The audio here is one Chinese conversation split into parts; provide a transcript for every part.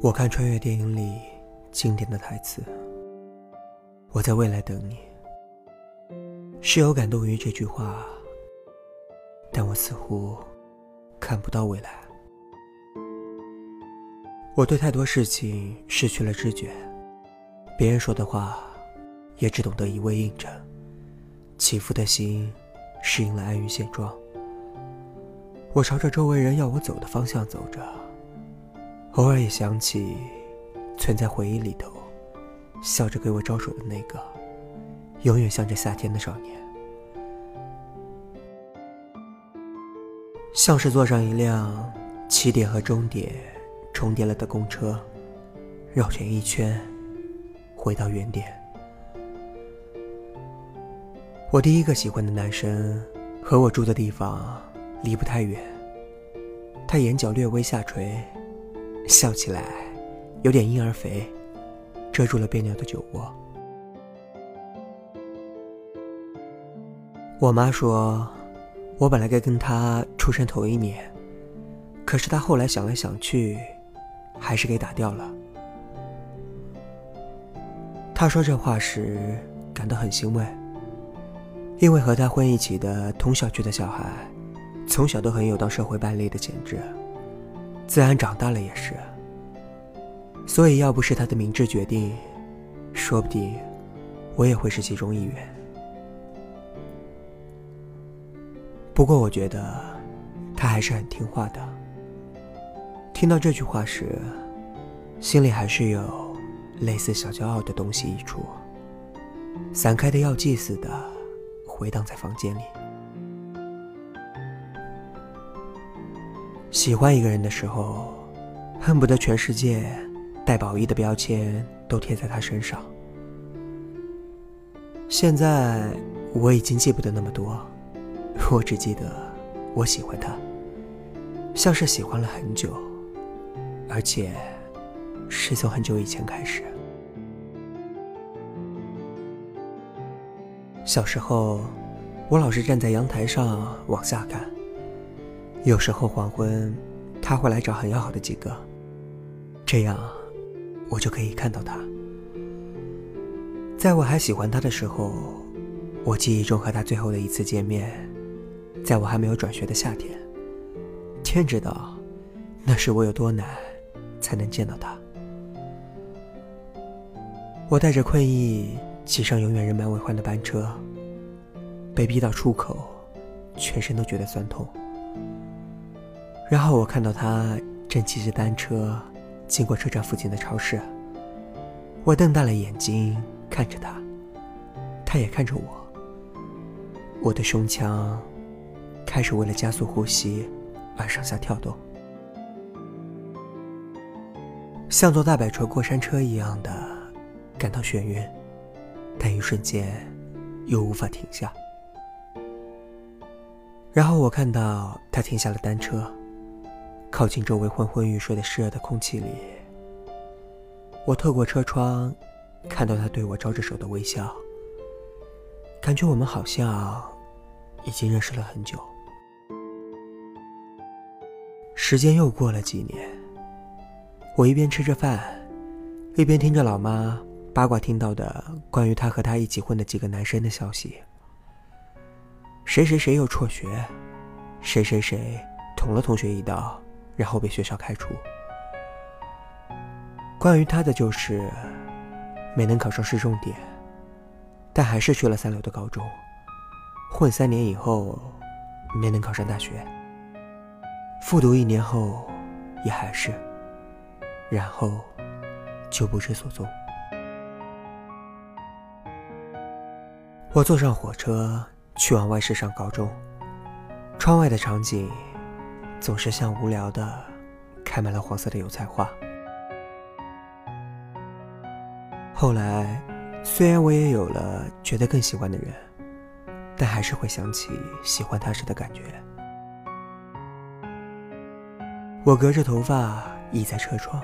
我看穿越电影里经典的台词：“我在未来等你。”是有感动于这句话，但我似乎看不到未来。我对太多事情失去了知觉，别人说的话也只懂得一味应着，起伏的心适应了安于现状。我朝着周围人要我走的方向走着。偶尔也想起，存在回忆里头，笑着给我招手的那个，永远向着夏天的少年。像是坐上一辆起点和终点重叠了的公车，绕圈一圈，回到原点。我第一个喜欢的男生，和我住的地方离不太远。他眼角略微下垂。笑起来有点婴儿肥，遮住了别扭的酒窝。我妈说，我本来该跟他出生头一年，可是他后来想来想去，还是给打掉了。他说这话时感到很欣慰，因为和他混一起的同小区的小孩，从小都很有当社会败类的潜质。自然长大了也是，所以要不是他的明智决定，说不定我也会是其中一员。不过我觉得他还是很听话的。听到这句话时，心里还是有类似小骄傲的东西溢出，散开的药剂似的回荡在房间里。喜欢一个人的时候，恨不得全世界带褒义的标签都贴在他身上。现在我已经记不得那么多，我只记得我喜欢他，像是喜欢了很久，而且是从很久以前开始。小时候，我老是站在阳台上往下看。有时候黄昏，他会来找很要好的几个，这样我就可以看到他。在我还喜欢他的时候，我记忆中和他最后的一次见面，在我还没有转学的夏天。天知道，那时我有多难才能见到他。我带着困意挤上永远人满为患的班车，被逼到出口，全身都觉得酸痛。然后我看到他正骑着单车经过车站附近的超市，我瞪大了眼睛看着他，他也看着我。我的胸腔开始为了加速呼吸而上下跳动，像坐大摆锤过山车一样的感到眩晕，但一瞬间又无法停下。然后我看到他停下了单车。靠近周围昏昏欲睡的湿热的空气里，我透过车窗看到他对我招着手的微笑，感觉我们好像已经认识了很久。时间又过了几年，我一边吃着饭，一边听着老妈八卦听到的关于他和他一起混的几个男生的消息：谁谁谁又辍学，谁谁谁捅了同学一刀。然后被学校开除。关于他的就是没能考上市重点，但还是去了三流的高中，混三年以后没能考上大学，复读一年后也还是，然后就不知所踪。我坐上火车去往外市上高中，窗外的场景。总是像无聊的，开满了黄色的油菜花。后来，虽然我也有了觉得更喜欢的人，但还是会想起喜欢他时的感觉。我隔着头发倚在车窗，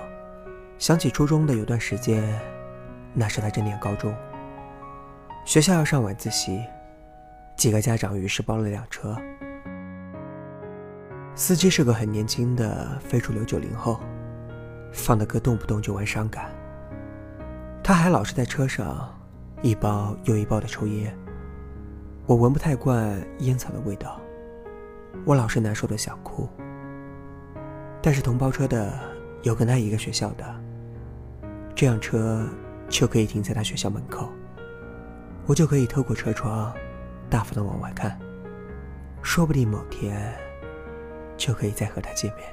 想起初中的有段时间，那时他正念高中，学校要上晚自习，几个家长于是包了辆车。司机是个很年轻的非主流九零后，放的歌动不动就玩伤感。他还老是在车上一包又一包的抽烟，我闻不太惯烟草的味道，我老是难受的想哭。但是同包车的有跟他一个学校的，这辆车就可以停在他学校门口，我就可以透过车窗大方的往外看，说不定某天就可以再和他见面。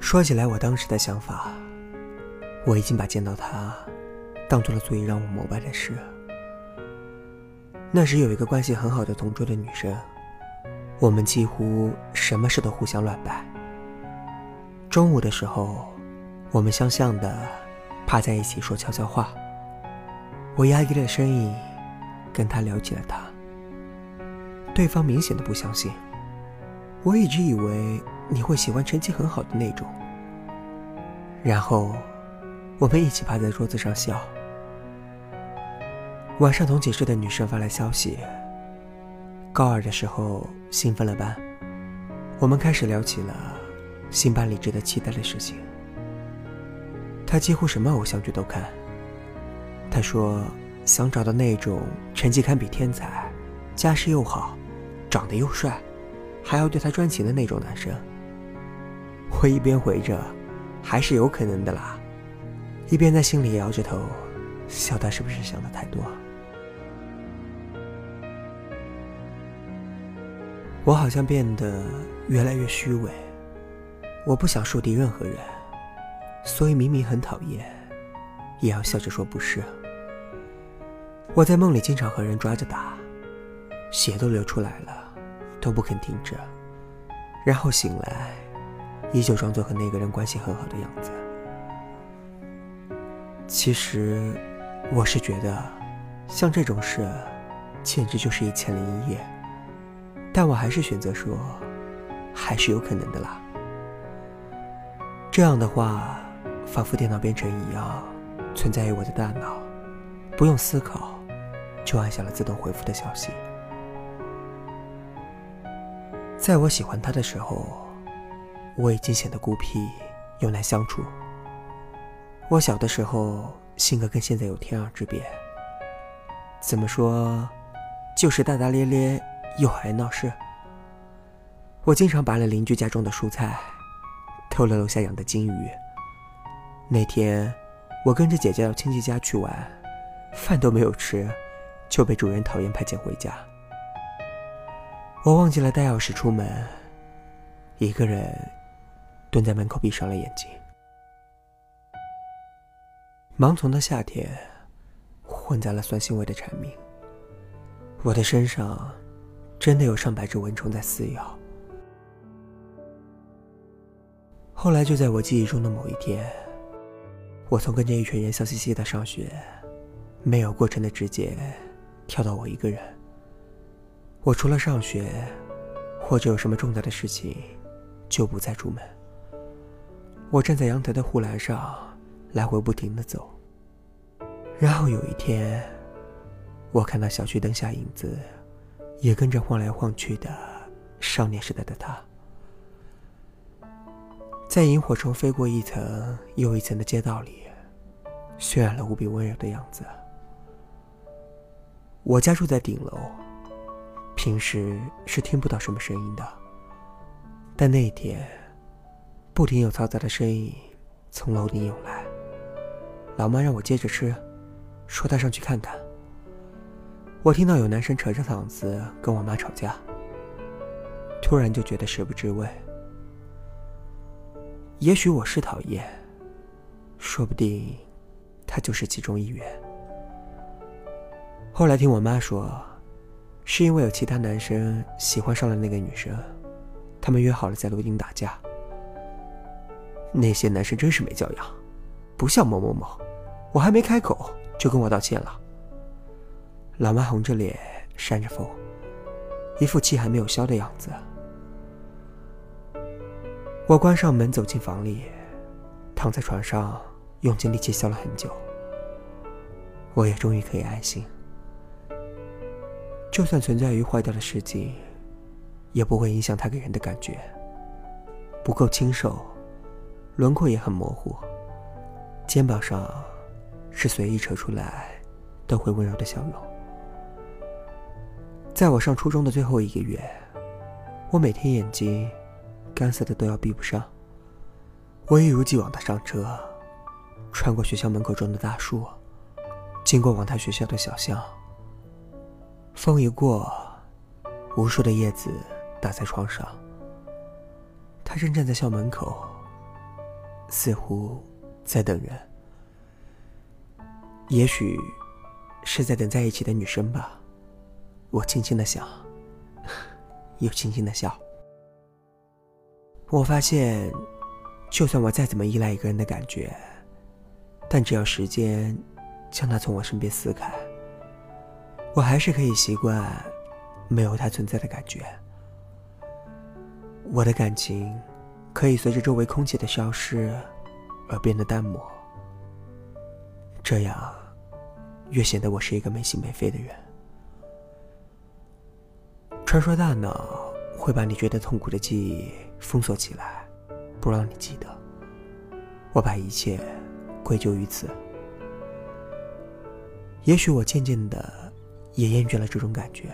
说起来，我当时的想法。我已经把见到他当做了足以让我膜拜的事。那时有一个关系很好的同桌的女生，我们几乎什么事都互相乱摆。中午的时候，我们相像的趴在一起说悄悄话。我压低了声音跟他聊起了他，对方明显的不相信。我一直以为你会喜欢成绩很好的那种，然后。我们一起趴在桌子上笑。晚上同寝室的女生发来消息，高二的时候新分了班，我们开始聊起了新班里值得期待的事情。她几乎什么偶像剧都看。她说想找到那种成绩堪比天才、家世又好、长得又帅，还要对她专情的那种男生。我一边回着，还是有可能的啦。一边在心里摇着头，笑他是不是想的太多。我好像变得越来越虚伪，我不想树敌任何人，所以明明很讨厌，也要笑着说不是。我在梦里经常和人抓着打，血都流出来了，都不肯停止，然后醒来，依旧装作和那个人关系很好的样子。其实，我是觉得，像这种事，简直就是一千零一夜。但我还是选择说，还是有可能的啦。这样的话，仿佛电脑编程一样，存在于我的大脑，不用思考，就按下了自动回复的消息。在我喜欢他的时候，我已经显得孤僻又难相处。我小的时候性格跟现在有天壤之别。怎么说，就是大大咧咧又爱闹事。我经常拔了邻居家种的蔬菜，偷了楼下养的金鱼。那天，我跟着姐姐到亲戚家去玩，饭都没有吃，就被主人讨厌派遣回家。我忘记了带钥匙出门，一个人蹲在门口闭上了眼睛。盲从的夏天，混杂了酸腥味的蝉鸣。我的身上，真的有上百只蚊虫在撕咬。后来，就在我记忆中的某一天，我从跟着一群人笑嘻嘻的上学，没有过程的直接跳到我一个人。我除了上学，或者有什么重大的事情，就不再出门。我站在阳台的护栏上。来回不停的走，然后有一天，我看到小区灯下影子，也跟着晃来晃去的少年时代的他，在萤火虫飞过一层又一层的街道里，渲染了无比温柔的样子。我家住在顶楼，平时是听不到什么声音的，但那一天，不停有嘈杂的声音从楼顶涌来。老妈让我接着吃，说她上去看看。我听到有男生扯着嗓子跟我妈吵架，突然就觉得食不知味。也许我是讨厌，说不定他就是其中一员。后来听我妈说，是因为有其他男生喜欢上了那个女生，他们约好了在楼顶打架。那些男生真是没教养，不像某某某。我还没开口，就跟我道歉了。老妈红着脸扇着风，一副气还没有消的样子。我关上门，走进房里，躺在床上，用尽力气笑了很久。我也终于可以安心。就算存在于坏掉的世界，也不会影响他给人的感觉。不够清瘦，轮廓也很模糊，肩膀上是随意扯出来都会温柔的笑容。在我上初中的最后一个月，我每天眼睛干涩的都要闭不上。我一如既往的上车，穿过学校门口种的大树，经过往他学校的小巷。风一过，无数的叶子打在窗上。他正站在校门口，似乎在等人，也许是在等在一起的女生吧。我轻轻的想，又轻轻的笑。我发现，就算我再怎么依赖一个人的感觉，但只要时间将他从我身边撕开，我还是可以习惯没有他存在的感觉。我的感情可以随着周围空气的消失而变得淡漠，这样越显得我是一个没心没肺的人。传说大脑会把你觉得痛苦的记忆封锁起来，不让你记得。我把一切归咎于此。也许我渐渐的也厌倦了这种感觉，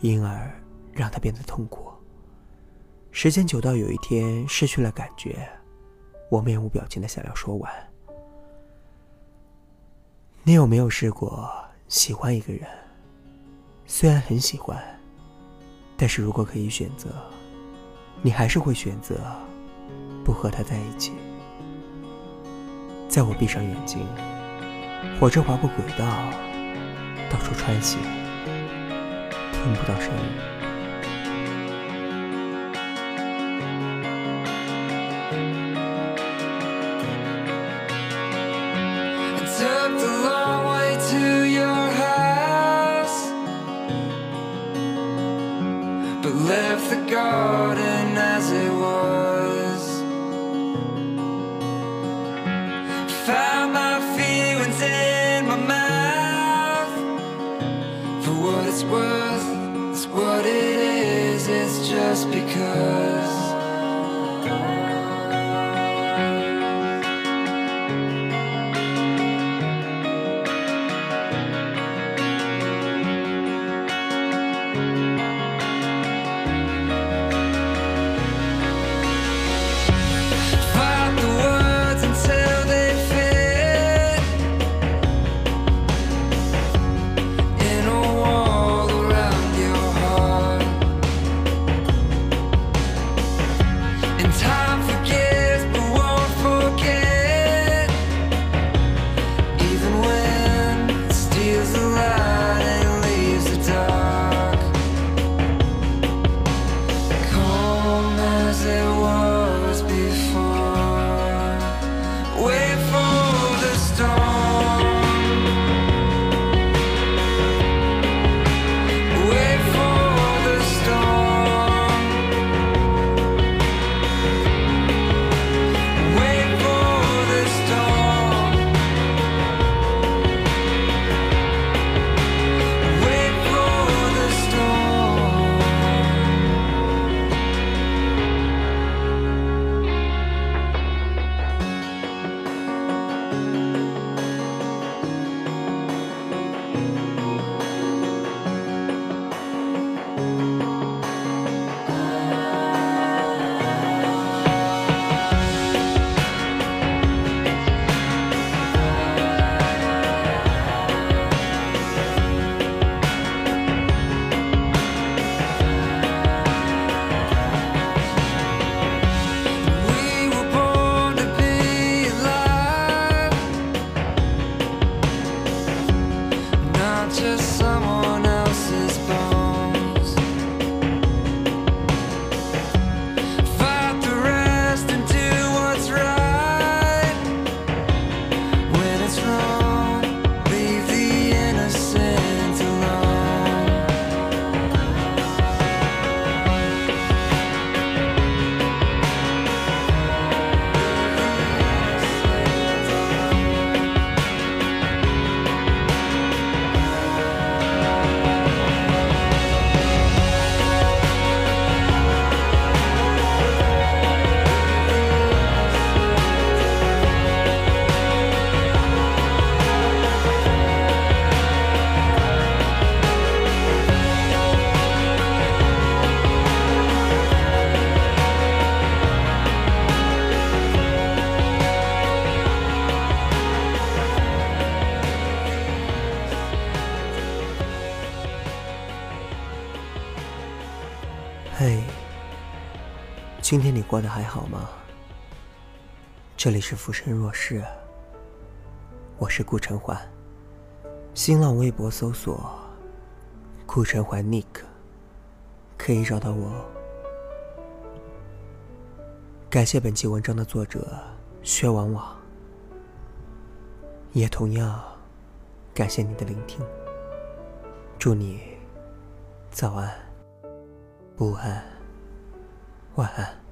因而让他变得痛苦。时间久到有一天失去了感觉，我面无表情的想要说完。你有没有试过喜欢一个人？虽然很喜欢，但是如果可以选择，你还是会选择不和他在一起。在我闭上眼睛，火车划过轨道，到处穿行，听不到声音。今天你过得还好吗？这里是浮生若世，我是顾晨环。新浪微博搜索“顾晨环 Nick”，可以找到我。感谢本期文章的作者薛往往，也同样感谢你的聆听。祝你早安。午安，晚安。